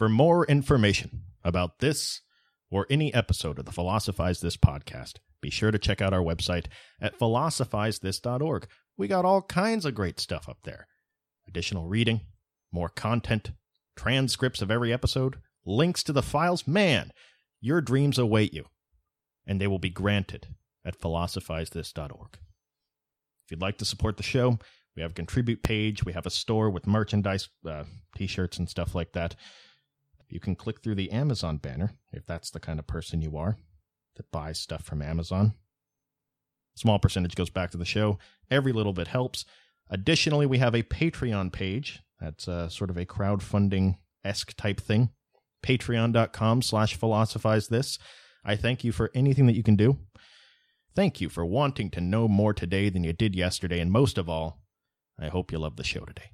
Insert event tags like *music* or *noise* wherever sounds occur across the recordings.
For more information about this or any episode of the Philosophize This podcast, be sure to check out our website at philosophizethis.org. We got all kinds of great stuff up there additional reading, more content, transcripts of every episode, links to the files. Man, your dreams await you, and they will be granted at philosophizethis.org. If you'd like to support the show, we have a contribute page. We have a store with merchandise, uh, t shirts, and stuff like that. You can click through the Amazon banner if that's the kind of person you are that buys stuff from Amazon. Small percentage goes back to the show. Every little bit helps. Additionally, we have a Patreon page. That's uh, sort of a crowdfunding esque type thing. Patreon.com slash philosophize this. I thank you for anything that you can do. Thank you for wanting to know more today than you did yesterday, and most of all, I hope you love the show today.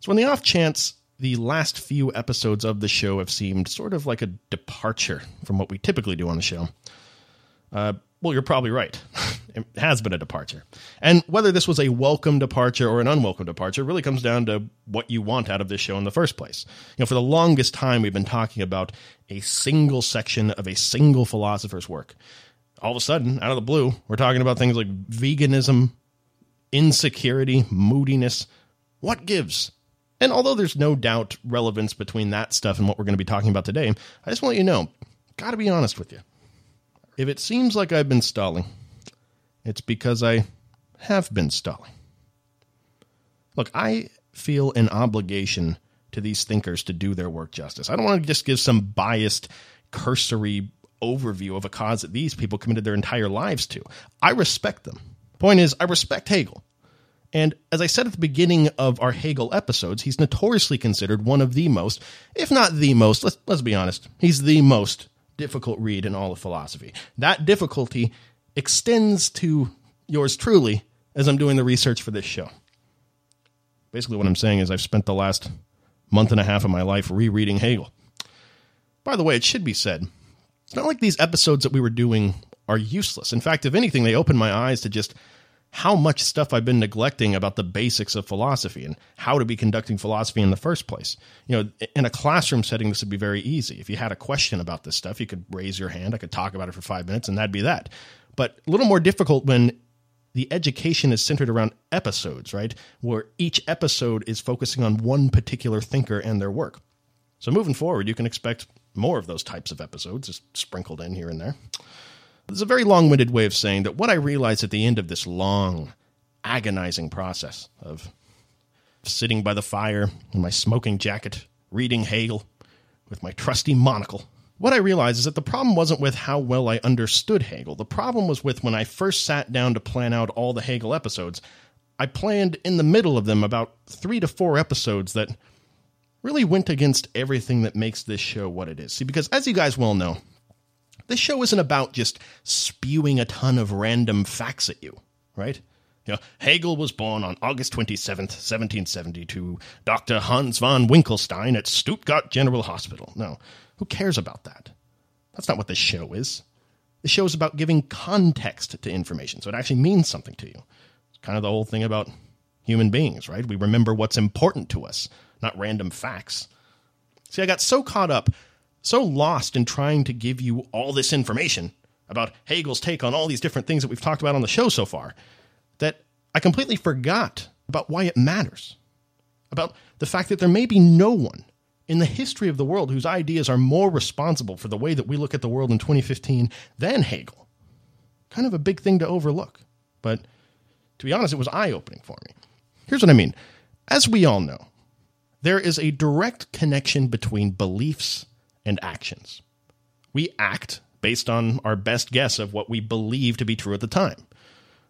So, on the off chance the last few episodes of the show have seemed sort of like a departure from what we typically do on the show. Uh, well, you're probably right. *laughs* it has been a departure. And whether this was a welcome departure or an unwelcome departure really comes down to what you want out of this show in the first place. You know, for the longest time, we've been talking about a single section of a single philosopher's work. All of a sudden, out of the blue, we're talking about things like veganism, insecurity, moodiness. What gives? And although there's no doubt relevance between that stuff and what we're going to be talking about today, I just want you to know, got to be honest with you. If it seems like I've been stalling, it's because I have been stalling. Look, I feel an obligation to these thinkers to do their work justice. I don't want to just give some biased, cursory overview of a cause that these people committed their entire lives to. I respect them. Point is, I respect Hegel. And as I said at the beginning of our Hegel episodes, he's notoriously considered one of the most, if not the most, let's, let's be honest, he's the most difficult read in all of philosophy. That difficulty extends to yours truly as I'm doing the research for this show. Basically, what I'm saying is I've spent the last month and a half of my life rereading Hegel. By the way, it should be said, it's not like these episodes that we were doing are useless. In fact, if anything, they opened my eyes to just how much stuff I've been neglecting about the basics of philosophy and how to be conducting philosophy in the first place. You know, in a classroom setting, this would be very easy. If you had a question about this stuff, you could raise your hand. I could talk about it for five minutes, and that'd be that. But a little more difficult when the education is centered around episodes, right? Where each episode is focusing on one particular thinker and their work. So moving forward, you can expect more of those types of episodes, just sprinkled in here and there. It's a very long winded way of saying that what I realized at the end of this long, agonizing process of sitting by the fire in my smoking jacket, reading Hegel with my trusty monocle, what I realized is that the problem wasn't with how well I understood Hegel. The problem was with when I first sat down to plan out all the Hegel episodes. I planned in the middle of them about three to four episodes that really went against everything that makes this show what it is. See, because as you guys well know, this show isn't about just spewing a ton of random facts at you, right? You know, Hegel was born on August 27th, 1772, Dr. Hans von Winkelstein at Stuttgart General Hospital. No, who cares about that? That's not what this show is. The show is about giving context to information, so it actually means something to you. It's kind of the whole thing about human beings, right? We remember what's important to us, not random facts. See, I got so caught up so lost in trying to give you all this information about Hegel's take on all these different things that we've talked about on the show so far that I completely forgot about why it matters. About the fact that there may be no one in the history of the world whose ideas are more responsible for the way that we look at the world in 2015 than Hegel. Kind of a big thing to overlook. But to be honest, it was eye opening for me. Here's what I mean. As we all know, there is a direct connection between beliefs and actions. We act based on our best guess of what we believe to be true at the time.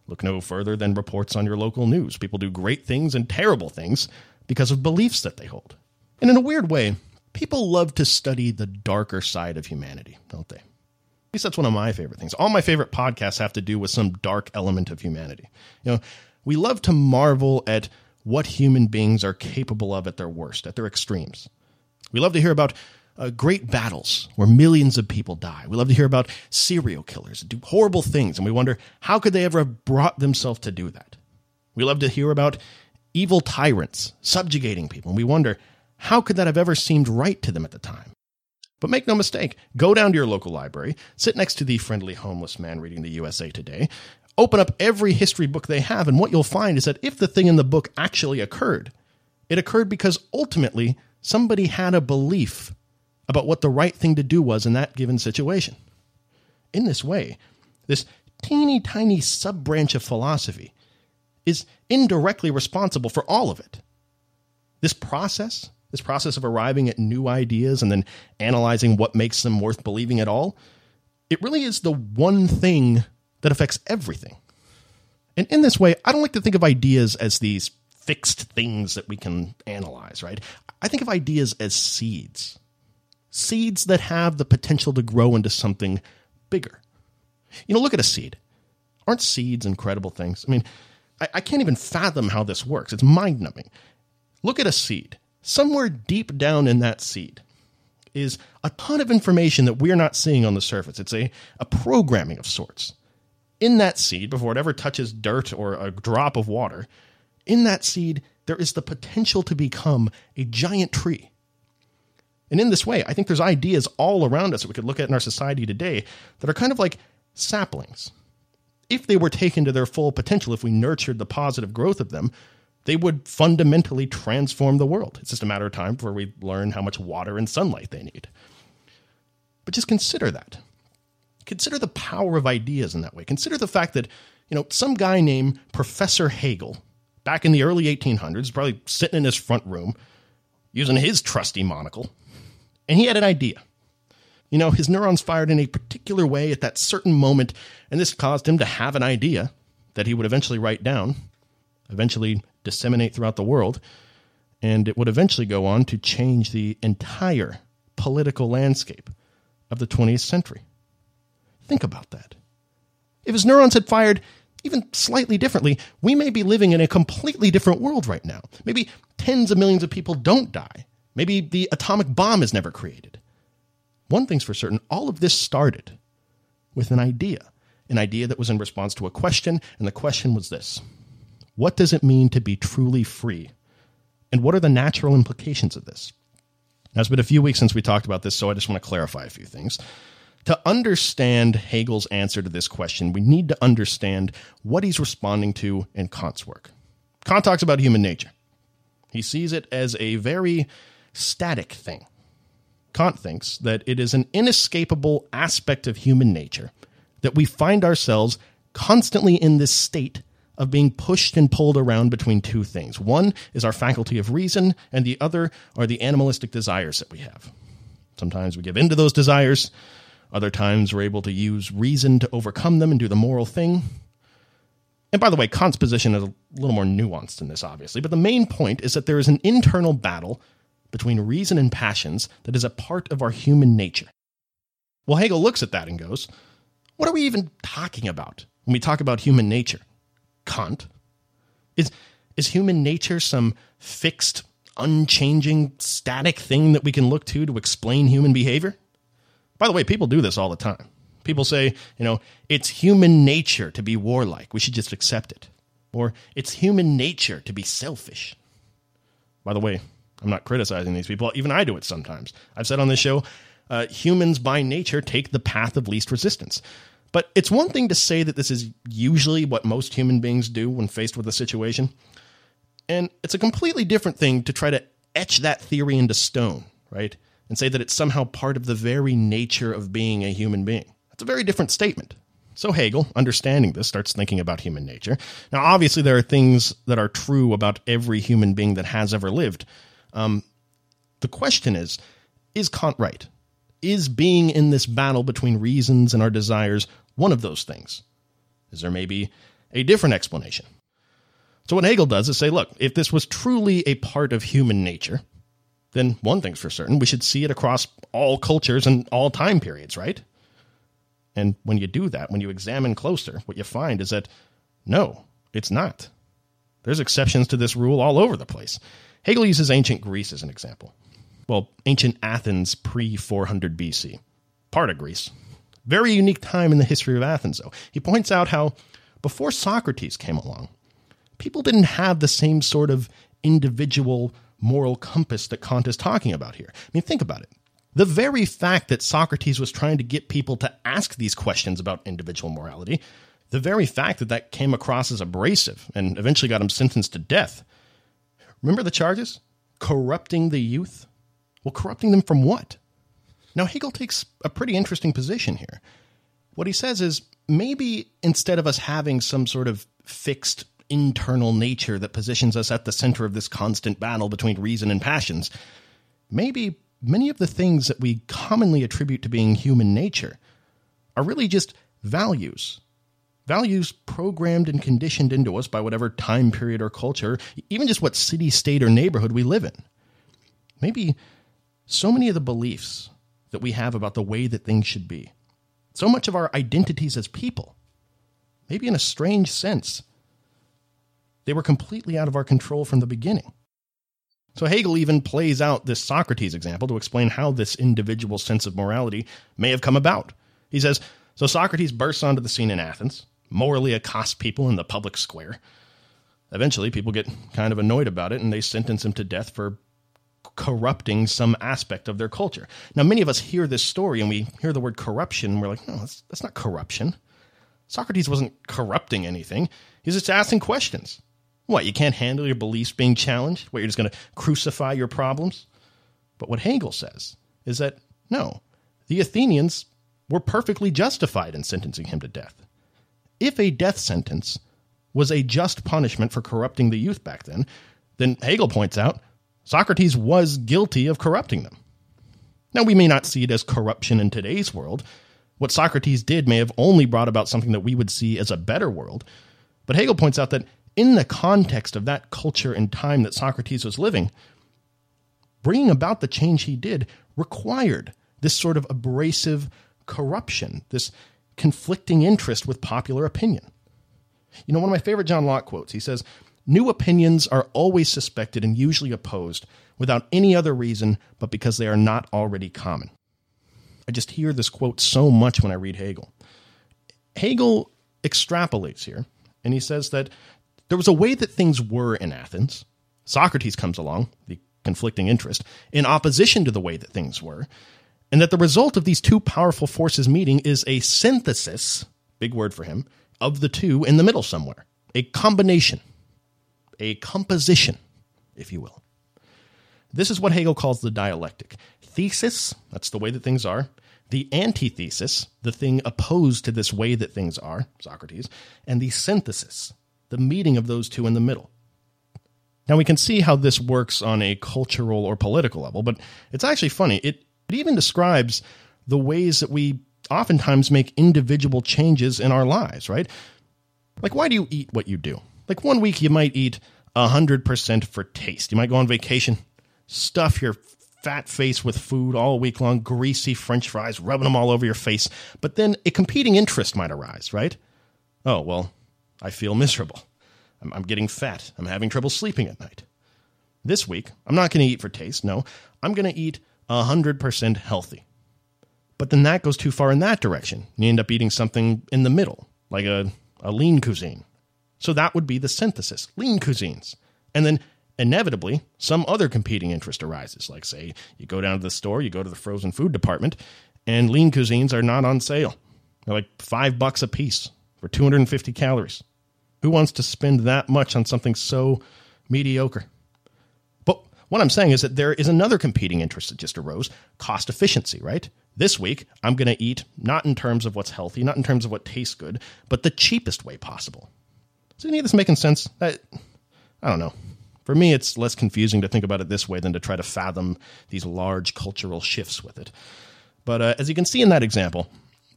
Look no further than reports on your local news. People do great things and terrible things because of beliefs that they hold. And in a weird way, people love to study the darker side of humanity, don't they? At least that's one of my favorite things. All my favorite podcasts have to do with some dark element of humanity. You know, we love to marvel at what human beings are capable of at their worst, at their extremes. We love to hear about uh, great battles where millions of people die. We love to hear about serial killers do horrible things, and we wonder how could they ever have brought themselves to do that. We love to hear about evil tyrants subjugating people, and we wonder How could that have ever seemed right to them at the time? But make no mistake, go down to your local library, sit next to the friendly homeless man reading the USA Today, open up every history book they have, and what you'll find is that if the thing in the book actually occurred, it occurred because ultimately somebody had a belief about what the right thing to do was in that given situation. In this way, this teeny tiny sub branch of philosophy is indirectly responsible for all of it. This process, this process of arriving at new ideas and then analyzing what makes them worth believing at all, it really is the one thing that affects everything. And in this way, I don't like to think of ideas as these fixed things that we can analyze, right? I think of ideas as seeds. Seeds that have the potential to grow into something bigger. You know, look at a seed. Aren't seeds incredible things? I mean, I, I can't even fathom how this works. It's mind numbing. Look at a seed. Somewhere deep down in that seed is a ton of information that we're not seeing on the surface. It's a, a programming of sorts. In that seed, before it ever touches dirt or a drop of water, in that seed, there is the potential to become a giant tree. And in this way, I think there's ideas all around us that we could look at in our society today that are kind of like saplings. If they were taken to their full potential, if we nurtured the positive growth of them, they would fundamentally transform the world. It's just a matter of time before we learn how much water and sunlight they need. But just consider that. Consider the power of ideas in that way. Consider the fact that, you know, some guy named Professor Hegel back in the early 1800s, probably sitting in his front room using his trusty monocle, and he had an idea. You know, his neurons fired in a particular way at that certain moment, and this caused him to have an idea that he would eventually write down, eventually disseminate throughout the world, and it would eventually go on to change the entire political landscape of the 20th century. Think about that. If his neurons had fired even slightly differently, we may be living in a completely different world right now. Maybe tens of millions of people don't die. Maybe the atomic bomb is never created. One thing's for certain all of this started with an idea, an idea that was in response to a question, and the question was this What does it mean to be truly free? And what are the natural implications of this? Now, it's been a few weeks since we talked about this, so I just want to clarify a few things. To understand Hegel's answer to this question, we need to understand what he's responding to in Kant's work. Kant talks about human nature. He sees it as a very static thing. Kant thinks that it is an inescapable aspect of human nature that we find ourselves constantly in this state of being pushed and pulled around between two things. One is our faculty of reason, and the other are the animalistic desires that we have. Sometimes we give in to those desires, other times, we're able to use reason to overcome them and do the moral thing. And by the way, Kant's position is a little more nuanced than this, obviously, but the main point is that there is an internal battle between reason and passions that is a part of our human nature. Well, Hegel looks at that and goes, What are we even talking about when we talk about human nature? Kant? Is, is human nature some fixed, unchanging, static thing that we can look to to explain human behavior? By the way, people do this all the time. People say, you know, it's human nature to be warlike. We should just accept it. Or it's human nature to be selfish. By the way, I'm not criticizing these people. Even I do it sometimes. I've said on this show, uh, humans by nature take the path of least resistance. But it's one thing to say that this is usually what most human beings do when faced with a situation. And it's a completely different thing to try to etch that theory into stone, right? and say that it's somehow part of the very nature of being a human being. That's a very different statement. So Hegel, understanding this, starts thinking about human nature. Now, obviously, there are things that are true about every human being that has ever lived. Um, the question is is Kant right? Is being in this battle between reasons and our desires one of those things? Is there maybe a different explanation? So, what Hegel does is say, look, if this was truly a part of human nature, then one thing's for certain we should see it across all cultures and all time periods, right? And when you do that, when you examine closer, what you find is that no, it's not. There's exceptions to this rule all over the place. Hegel uses ancient Greece as an example. Well, ancient Athens pre 400 BC, part of Greece. Very unique time in the history of Athens, though. He points out how before Socrates came along, people didn't have the same sort of individual moral compass that Kant is talking about here. I mean, think about it. The very fact that Socrates was trying to get people to ask these questions about individual morality, the very fact that that came across as abrasive and eventually got him sentenced to death. Remember the charges? Corrupting the youth? Well, corrupting them from what? Now, Hegel takes a pretty interesting position here. What he says is maybe instead of us having some sort of fixed internal nature that positions us at the center of this constant battle between reason and passions, maybe many of the things that we commonly attribute to being human nature are really just values. Values programmed and conditioned into us by whatever time period or culture, even just what city, state, or neighborhood we live in. Maybe so many of the beliefs that we have about the way that things should be, so much of our identities as people, maybe in a strange sense, they were completely out of our control from the beginning. So Hegel even plays out this Socrates example to explain how this individual sense of morality may have come about. He says, So Socrates bursts onto the scene in Athens, morally accost people in the public square. Eventually, people get kind of annoyed about it and they sentence him to death for corrupting some aspect of their culture. Now, many of us hear this story and we hear the word corruption, and we're like, no, that's, that's not corruption. Socrates wasn't corrupting anything, he's just asking questions. What, you can't handle your beliefs being challenged? What, you're just going to crucify your problems? But what Hegel says is that no, the Athenians were perfectly justified in sentencing him to death. If a death sentence was a just punishment for corrupting the youth back then, then Hegel points out Socrates was guilty of corrupting them. Now, we may not see it as corruption in today's world. What Socrates did may have only brought about something that we would see as a better world. But Hegel points out that in the context of that culture and time that Socrates was living, bringing about the change he did required this sort of abrasive corruption, this conflicting interest with popular opinion. You know, one of my favorite John Locke quotes, he says, New opinions are always suspected and usually opposed without any other reason but because they are not already common. I just hear this quote so much when I read Hegel. Hegel extrapolates here, and he says that there was a way that things were in Athens. Socrates comes along, the conflicting interest, in opposition to the way that things were, and that the result of these two powerful forces meeting is a synthesis, big word for him, of the two in the middle somewhere, a combination, a composition, if you will. This is what Hegel calls the dialectic. Thesis, that's the way that things are. The antithesis, the thing opposed to this way that things are, Socrates, and the synthesis, the meeting of those two in the middle. Now, we can see how this works on a cultural or political level, but it's actually funny. It, it even describes the ways that we oftentimes make individual changes in our lives, right? Like, why do you eat what you do? Like, one week you might eat 100% for taste. You might go on vacation, stuff your fat face with food all week long, greasy french fries, rubbing them all over your face. But then a competing interest might arise, right? Oh, well, I feel miserable. I'm, I'm getting fat. I'm having trouble sleeping at night. This week, I'm not going to eat for taste. No, I'm going to eat 100% healthy. But then that goes too far in that direction. You end up eating something in the middle, like a, a lean cuisine. So that would be the synthesis lean cuisines. And then inevitably, some other competing interest arises. Like, say, you go down to the store, you go to the frozen food department, and lean cuisines are not on sale. They're like five bucks a piece for 250 calories. Who wants to spend that much on something so mediocre? What I'm saying is that there is another competing interest that just arose cost efficiency, right? This week, I'm going to eat not in terms of what's healthy, not in terms of what tastes good, but the cheapest way possible. Is any of this making sense? I, I don't know. For me, it's less confusing to think about it this way than to try to fathom these large cultural shifts with it. But uh, as you can see in that example,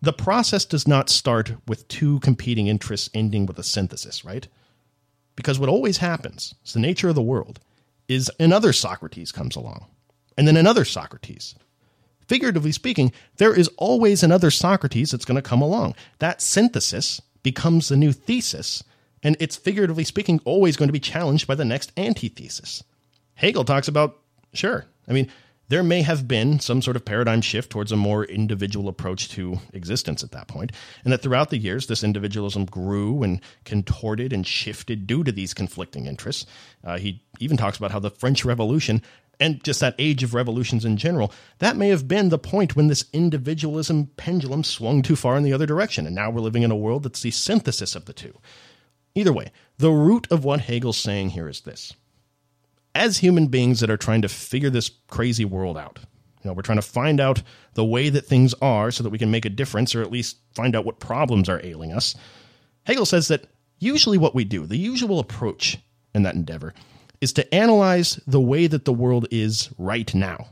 the process does not start with two competing interests ending with a synthesis, right? Because what always happens, it's the nature of the world, is another Socrates comes along, and then another Socrates. Figuratively speaking, there is always another Socrates that's going to come along. That synthesis becomes the new thesis, and it's figuratively speaking always going to be challenged by the next antithesis. Hegel talks about, sure, I mean, there may have been some sort of paradigm shift towards a more individual approach to existence at that point, and that throughout the years, this individualism grew and contorted and shifted due to these conflicting interests. Uh, he even talks about how the French Revolution and just that age of revolutions in general, that may have been the point when this individualism pendulum swung too far in the other direction. And now we're living in a world that's the synthesis of the two. Either way, the root of what Hegel's saying here is this. As human beings that are trying to figure this crazy world out, you know, we're trying to find out the way that things are so that we can make a difference or at least find out what problems are ailing us. Hegel says that usually what we do, the usual approach in that endeavor, is to analyze the way that the world is right now.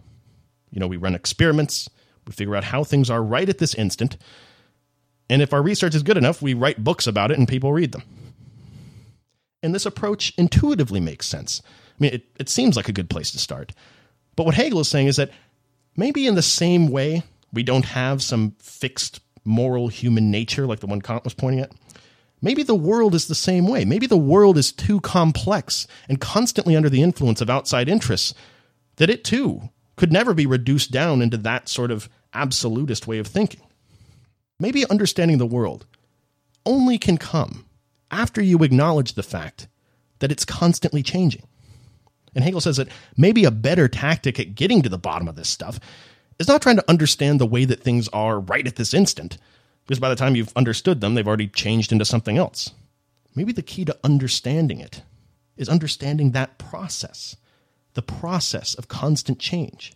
You know, we run experiments, we figure out how things are right at this instant, and if our research is good enough, we write books about it and people read them. And this approach intuitively makes sense. I mean, it, it seems like a good place to start. But what Hegel is saying is that maybe in the same way we don't have some fixed moral human nature like the one Kant was pointing at, Maybe the world is the same way. Maybe the world is too complex and constantly under the influence of outside interests that it too could never be reduced down into that sort of absolutist way of thinking. Maybe understanding the world only can come after you acknowledge the fact that it's constantly changing. And Hegel says that maybe a better tactic at getting to the bottom of this stuff is not trying to understand the way that things are right at this instant, because by the time you've understood them, they've already changed into something else. Maybe the key to understanding it is understanding that process, the process of constant change.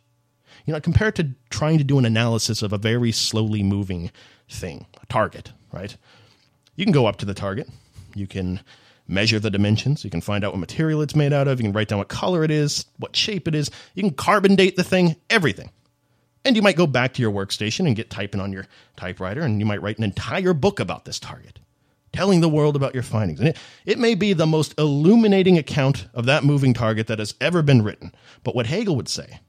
You know, compared to trying to do an analysis of a very slowly moving thing, a target, right? You can go up to the target, you can measure the dimensions, you can find out what material it's made out of, you can write down what color it is, what shape it is, you can carbon date the thing, everything. And you might go back to your workstation and get typing on your typewriter, and you might write an entire book about this target, telling the world about your findings. And it, it may be the most illuminating account of that moving target that has ever been written. But what Hegel would say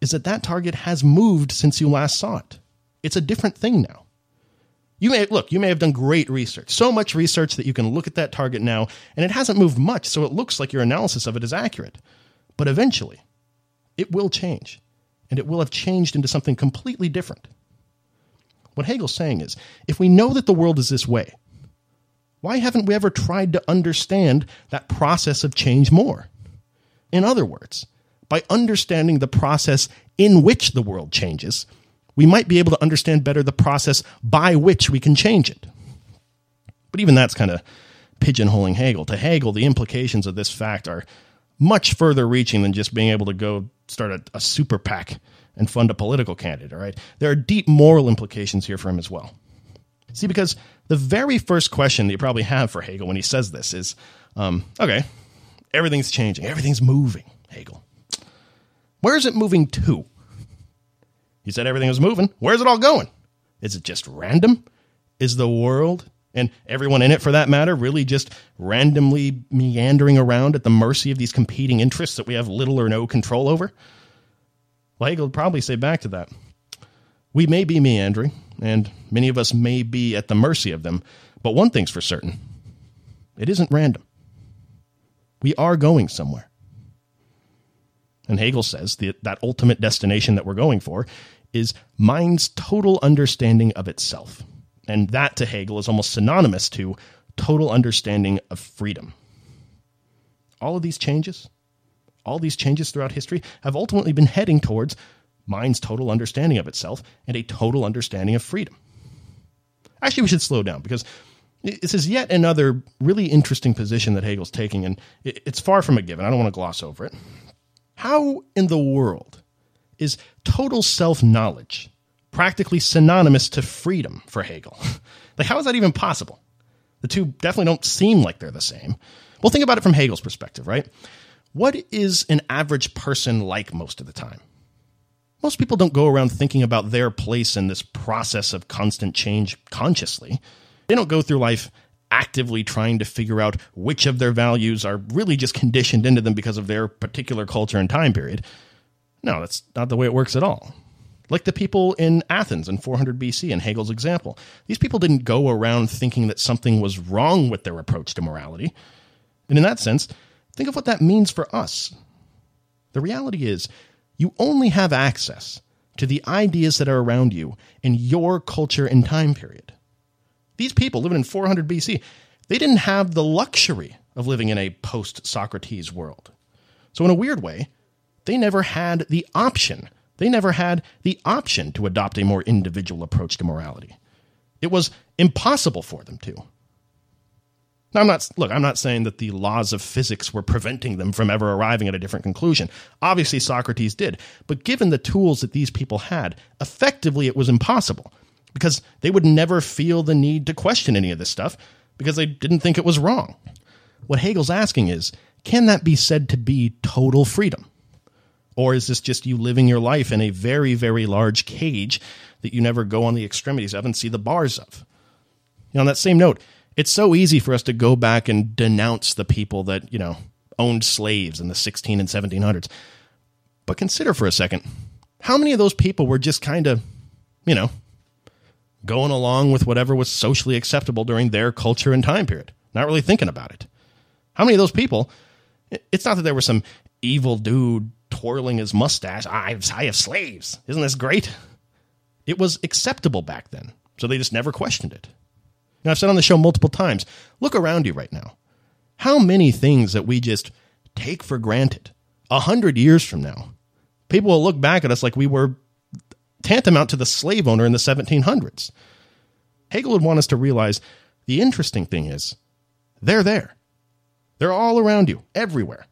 is that that target has moved since you last saw it. It's a different thing now. You may look, you may have done great research, so much research that you can look at that target now, and it hasn't moved much, so it looks like your analysis of it is accurate. But eventually, it will change and it will have changed into something completely different. What Hegel's saying is if we know that the world is this way, why haven't we ever tried to understand that process of change more? In other words, by understanding the process in which the world changes, we might be able to understand better the process by which we can change it. But even that's kind of pigeonholing Hegel. To Hegel, the implications of this fact are much further reaching than just being able to go start a, a super PAC and fund a political candidate. All right, there are deep moral implications here for him as well. See, because the very first question that you probably have for Hegel when he says this is, um, okay, everything's changing, everything's moving. Hegel, where is it moving to? He said everything was moving. Where's it all going? Is it just random? Is the world and everyone in it for that matter, really just randomly meandering around at the mercy of these competing interests that we have little or no control over? Well, Hegel would probably say back to that. We may be meandering, and many of us may be at the mercy of them, but one thing's for certain it isn't random. We are going somewhere. And Hegel says that, that ultimate destination that we're going for is mind's total understanding of itself. And that to Hegel is almost synonymous to total understanding of freedom. All of these changes, all these changes throughout history have ultimately been heading towards mind's total understanding of itself and a total understanding of freedom. Actually, we should slow down because this is yet another really interesting position that Hegel's taking, and it's far from a given. I don't want to gloss over it. How in the world is total self knowledge practically synonymous to freedom for Hegel. *laughs* like, how is that even possible? The two definitely don't seem like they're the same. Well, think about it from Hegel's perspective, right? What is an average person like most of the time? Most people don't go around thinking about their place in this process of constant change consciously. They don't go through life actively trying to figure out which of their values are really just conditioned into them because of their particular culture and time period. No, that's not the way it works at all like the people in Athens in 400 BC in Hegel's example. These people didn't go around thinking that something was wrong with their approach to morality. And in that sense, think of what that means for us. The reality is, You only have access to the ideas that are around you in your culture and time period. These people living in 400 BC, they didn't have the luxury of living in a post Socrates world. So, in a weird way, they never had the option. They never had the option to adopt a more individual approach to morality. It was impossible for them to. Now, I'm not, look, I'm not saying that the laws of physics were preventing them from ever arriving at a different conclusion. Obviously, Socrates did. But given the tools that these people had, effectively it was impossible because they would never feel the need to question any of this stuff because they didn't think it was wrong. What Hegel's asking is can that be said to be total freedom? Or is this just you living your life in a very, very large cage that you never go on the extremities of and see the bars of? You know, on that same note, it's so easy for us to go back and denounce the people that, you know, owned slaves in the 16 and 1700s. But consider for a second how many of those people were just kind of, you know, going along with whatever was socially acceptable during their culture and time period, not really thinking about it. How many of those people? It's not that there was some evil dude twirling his mustache. I have, I have slaves. Isn't this great? It was acceptable back then, so they just never questioned it. Now, I've said on the show multiple times look around you right now. How many things that we just take for granted a hundred years from now, people will look back at us like we were tantamount to the slave owner in the 1700s. Hegel would want us to realize the interesting thing is they're there. They're all around you, everywhere.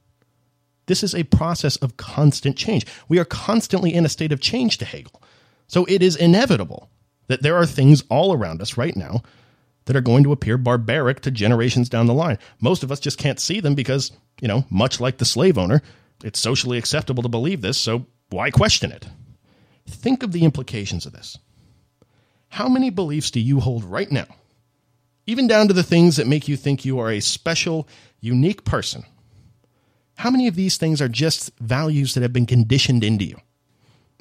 This is a process of constant change. We are constantly in a state of change to Hegel. So it is inevitable that there are things all around us right now that are going to appear barbaric to generations down the line. Most of us just can't see them because, you know, much like the slave owner, it's socially acceptable to believe this, so why question it? Think of the implications of this. How many beliefs do you hold right now? Even down to the things that make you think you are a special, unique person. How many of these things are just values that have been conditioned into you?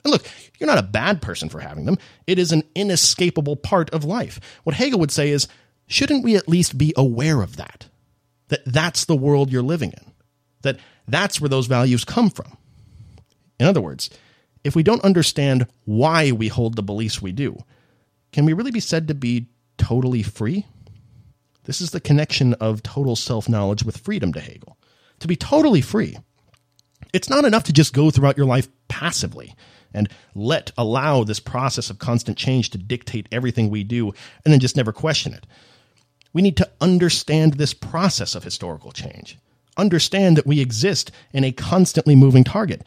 And look, you're not a bad person for having them. It is an inescapable part of life. What Hegel would say is, shouldn't we at least be aware of that? That that's the world you're living in. That that's where those values come from. In other words, if we don't understand why we hold the beliefs we do, can we really be said to be totally free? This is the connection of total self knowledge with freedom to Hegel. To be totally free, it's not enough to just go throughout your life passively and let allow this process of constant change to dictate everything we do and then just never question it. We need to understand this process of historical change. Understand that we exist in a constantly moving target.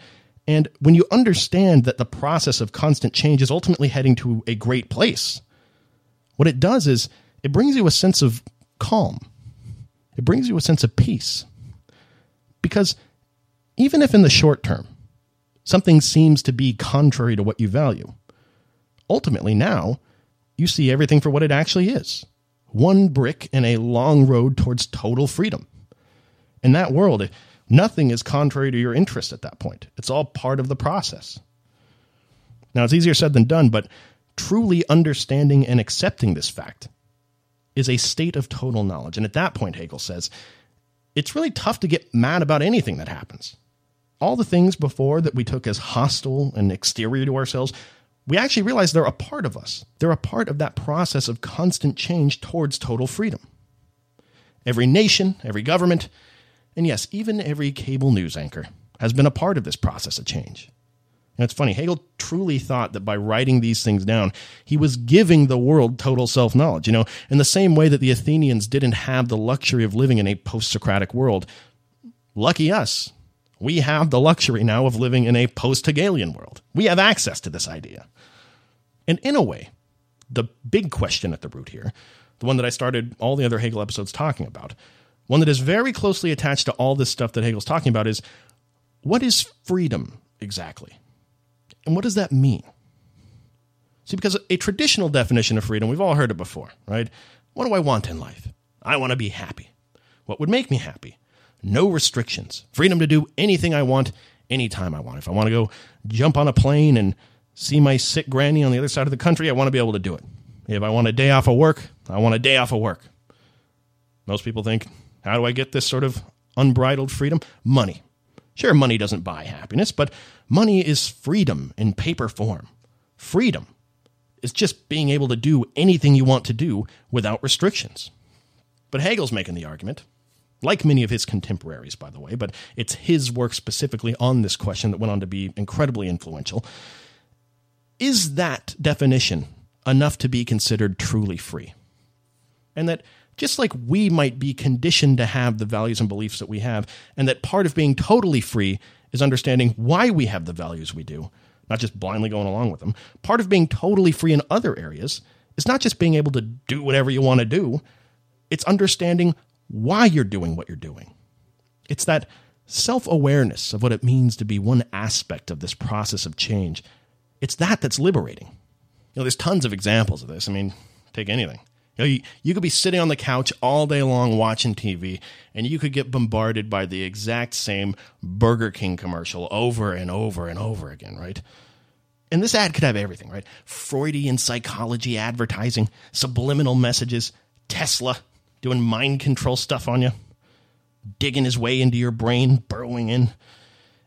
And when you understand that the process of constant change is ultimately heading to a great place, what it does is it brings you a sense of calm. It brings you a sense of peace. Because even if in the short term something seems to be contrary to what you value. Ultimately, now, you see everything for what it actually is one brick in a long road towards total freedom. In that world, nothing is contrary to your interest at that point. It's all part of the process. Now, it's easier said than done, but truly understanding and accepting this fact is a state of total knowledge. And at that point, Hegel says, it's really tough to get mad about anything that happens all the things before that we took as hostile and exterior to ourselves, we actually realize they're a part of us. They're a part of that process of constant change towards total freedom. Every nation, every government, and yes, even every cable news anchor has been a part of this process of change. And it's funny, Hegel truly thought that by writing these things down, he was giving the world total self knowledge. You know, in the same way that the Athenians didn't have the luxury of living in a post Socratic world. Lucky us, we have the luxury now of living in a post Hegelian world. We have access to this idea. And in a way, the big question at the root here, the one that I started all the other Hegel episodes talking about, one that is very closely attached to all this stuff that Hegel's talking about is what is freedom exactly? And what does that mean? See, because a traditional definition of freedom, we've all heard it before, right? What do I want in life? I want to be happy. What would make me happy? no restrictions, freedom to do anything I want anytime I want. If I want to go jump on a plane and see my sick granny on the other side of the country, I want to be able to do it. If I want a day off of work, I want a day off of work. Most people think, how do I get this sort of unbridled freedom? Money. Sure, money doesn't buy happiness, but money is freedom in paper form. Freedom is just being able to do anything you want to do without restrictions. But Hegel's making the argument, like many of his contemporaries, by the way, but it's his work specifically on this question that went on to be incredibly influential. Is that definition enough to be considered truly free? And that just like we might be conditioned to have the values and beliefs that we have, and that part of being totally free is understanding why we have the values we do, not just blindly going along with them. Part of being totally free in other areas is not just being able to do whatever you want to do, it's understanding why you're doing what you're doing. It's that self awareness of what it means to be one aspect of this process of change. It's that that's liberating. You know, there's tons of examples of this. I mean, take anything. You, know, you, you could be sitting on the couch all day long watching TV, and you could get bombarded by the exact same Burger King commercial over and over and over again, right? And this ad could have everything, right? Freudian psychology advertising, subliminal messages, Tesla, doing mind control stuff on you, digging his way into your brain, burrowing in.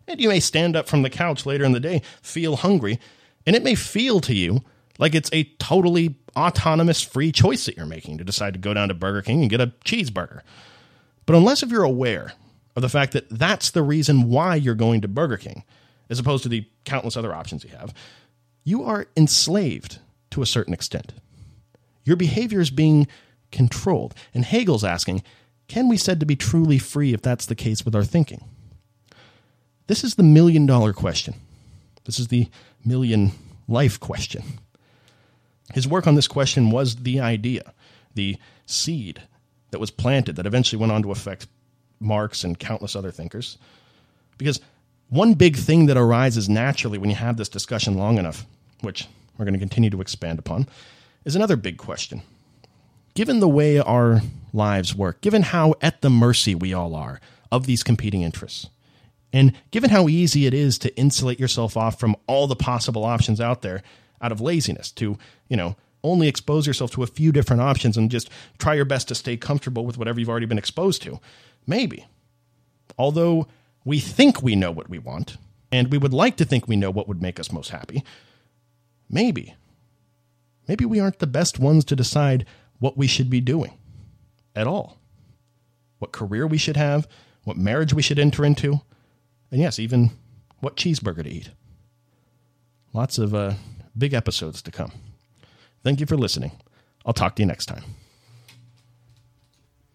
And you may stand up from the couch later in the day, feel hungry, and it may feel to you like it's a totally autonomous free choice that you're making to decide to go down to Burger King and get a cheeseburger. But unless if you're aware of the fact that that's the reason why you're going to Burger King, as opposed to the countless other options you have, you are enslaved to a certain extent. Your behavior is being controlled. And Hegel's asking, can we said to be truly free if that's the case with our thinking? This is the million dollar question. This is the million life question. His work on this question was the idea, the seed that was planted that eventually went on to affect Marx and countless other thinkers. Because one big thing that arises naturally when you have this discussion long enough, which we're going to continue to expand upon, is another big question given the way our lives work, given how at the mercy we all are of these competing interests, and given how easy it is to insulate yourself off from all the possible options out there out of laziness, to, you know, only expose yourself to a few different options and just try your best to stay comfortable with whatever you've already been exposed to. Maybe. Although we think we know what we want, and we would like to think we know what would make us most happy, maybe. Maybe we aren't the best ones to decide what we should be doing at all, what career we should have, what marriage we should enter into, and yes, even what cheeseburger to eat. Lots of uh, big episodes to come. Thank you for listening. I'll talk to you next time.